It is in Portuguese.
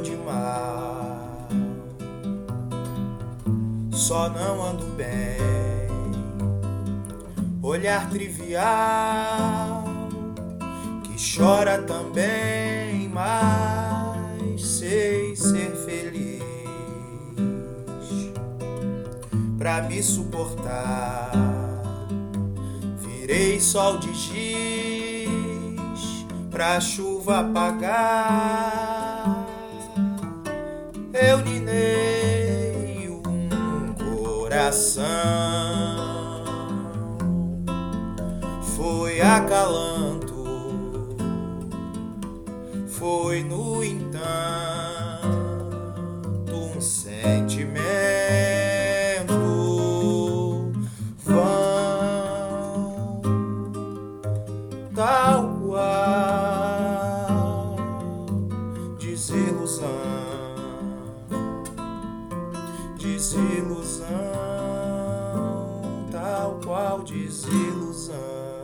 de mal. Só não ando bem. Olhar trivial que chora também, mas sei ser feliz pra me suportar. Virei sol de giz pra chuva apagar eu ninei um coração, foi acalanto, foi no entanto um sentimento vão, tal qual desilusão, desilusão, tal qual desilusão.